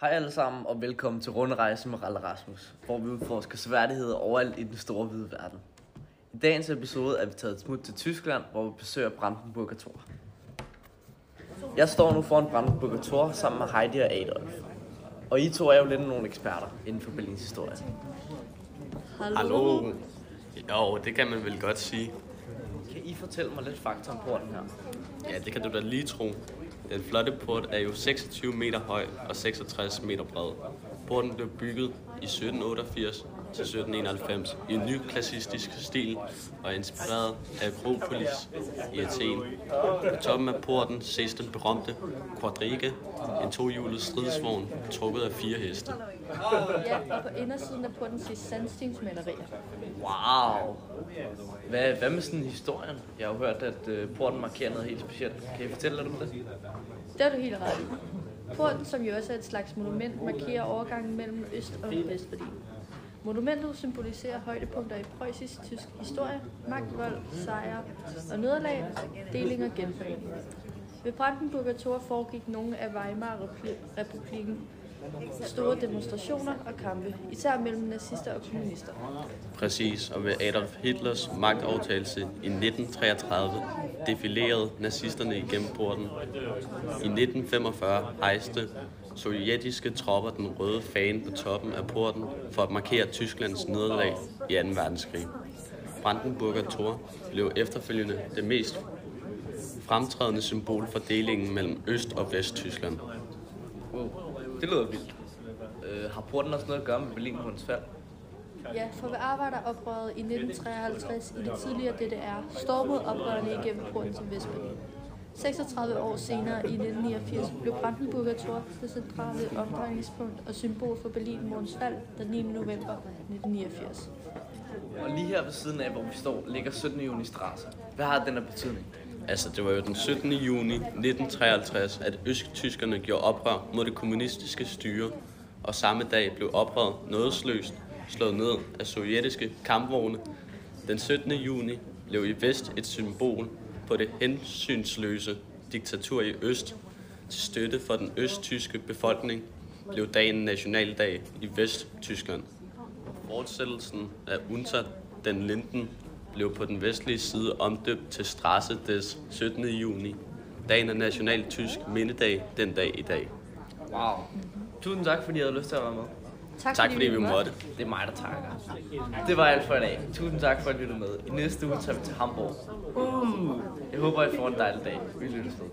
Hej alle sammen, og velkommen til Rundrejse med Ralle Rasmus, hvor vi udforsker sværdigheder overalt i den store hvide verden. I dagens episode er vi taget et smut til Tyskland, hvor vi besøger Brandenburger Tor. Jeg står nu foran Brandenburger Tor sammen med Heidi og Adolf. Og I to er jo lidt nogle eksperter inden for Berlins historie. Hallo. Hallo. Jo, det kan man vel godt sige. Kan I fortælle mig lidt fakta om porten her? Ja, det kan du da lige tro. Den flotte port er jo 26 meter høj og 66 meter bred. Porten blev bygget i 1788 til 1791 i en ny klassistisk stil og er inspireret af Akropolis i Athen. På toppen af porten ses den berømte quadriga, en tohjulet stridsvogn trukket af fire heste. Ja, og på indersiden af porten ses sandstensmalerier. Wow! Hvad, hvad med sådan historien? Jeg har jo hørt, at øh, porten markerer noget helt specielt. Kan I fortælle lidt om det? Det er du helt ret i. Porten, som jo også er et slags monument, markerer overgangen mellem Øst- og Vestberlin. Monumentet symboliserer højdepunkter i preussisk-tysk historie, magt, vold, sejre og nederlag, deling og genforening. Ved Brandenburger Tor foregik nogle af Weimar-republikken, store demonstrationer og kampe, især mellem nazister og kommunister. Præcis, og ved Adolf Hitlers magtovertagelse i 1933 defilerede nazisterne igennem porten. I 1945 hejste sovjetiske tropper den røde fane på toppen af porten for at markere Tysklands nederlag i 2. verdenskrig. Brandenburger Tor blev efterfølgende det mest fremtrædende symbol for delingen mellem Øst- og Vesttyskland. Wow, det lyder vildt. Øh, har porten også noget at gøre med Berlinmurens fald? Ja, for ved arbejderoprøret i 1953 i det tidligere DDR stormede oprørerne igennem porten til Vestberlin. 36 år senere, i 1989, blev Brandenburger Tor det centrale omdrejningspunkt og symbol for Berlinmurens fald den 9. november 1989. Og lige her ved siden af, hvor vi står, ligger 17. juni Strasse. Hvad har den af betydning? Altså, det var jo den 17. juni 1953, at østtyskerne gjorde oprør mod det kommunistiske styre, og samme dag blev oprøret nådesløst slået ned af sovjetiske kampvogne. Den 17. juni blev i vest et symbol på det hensynsløse diktatur i øst. Til støtte for den østtyske befolkning blev dagen nationaldag i Vesttyskland. Fortsættelsen af Unter den Linden blev på den vestlige side omdøbt til Strasse des 17. juni. Dagen er national tysk mindedag den dag i dag. Wow. Tusind tak, fordi I havde lyst til at være med. Tak fordi vi måtte. Det er mig, der takker. Det var alt for i dag. Tusind tak for at lytte med. I næste uge tager vi til Hamburg. Uh. Jeg håber, I får en dejlig dag. Vi lyttes ved.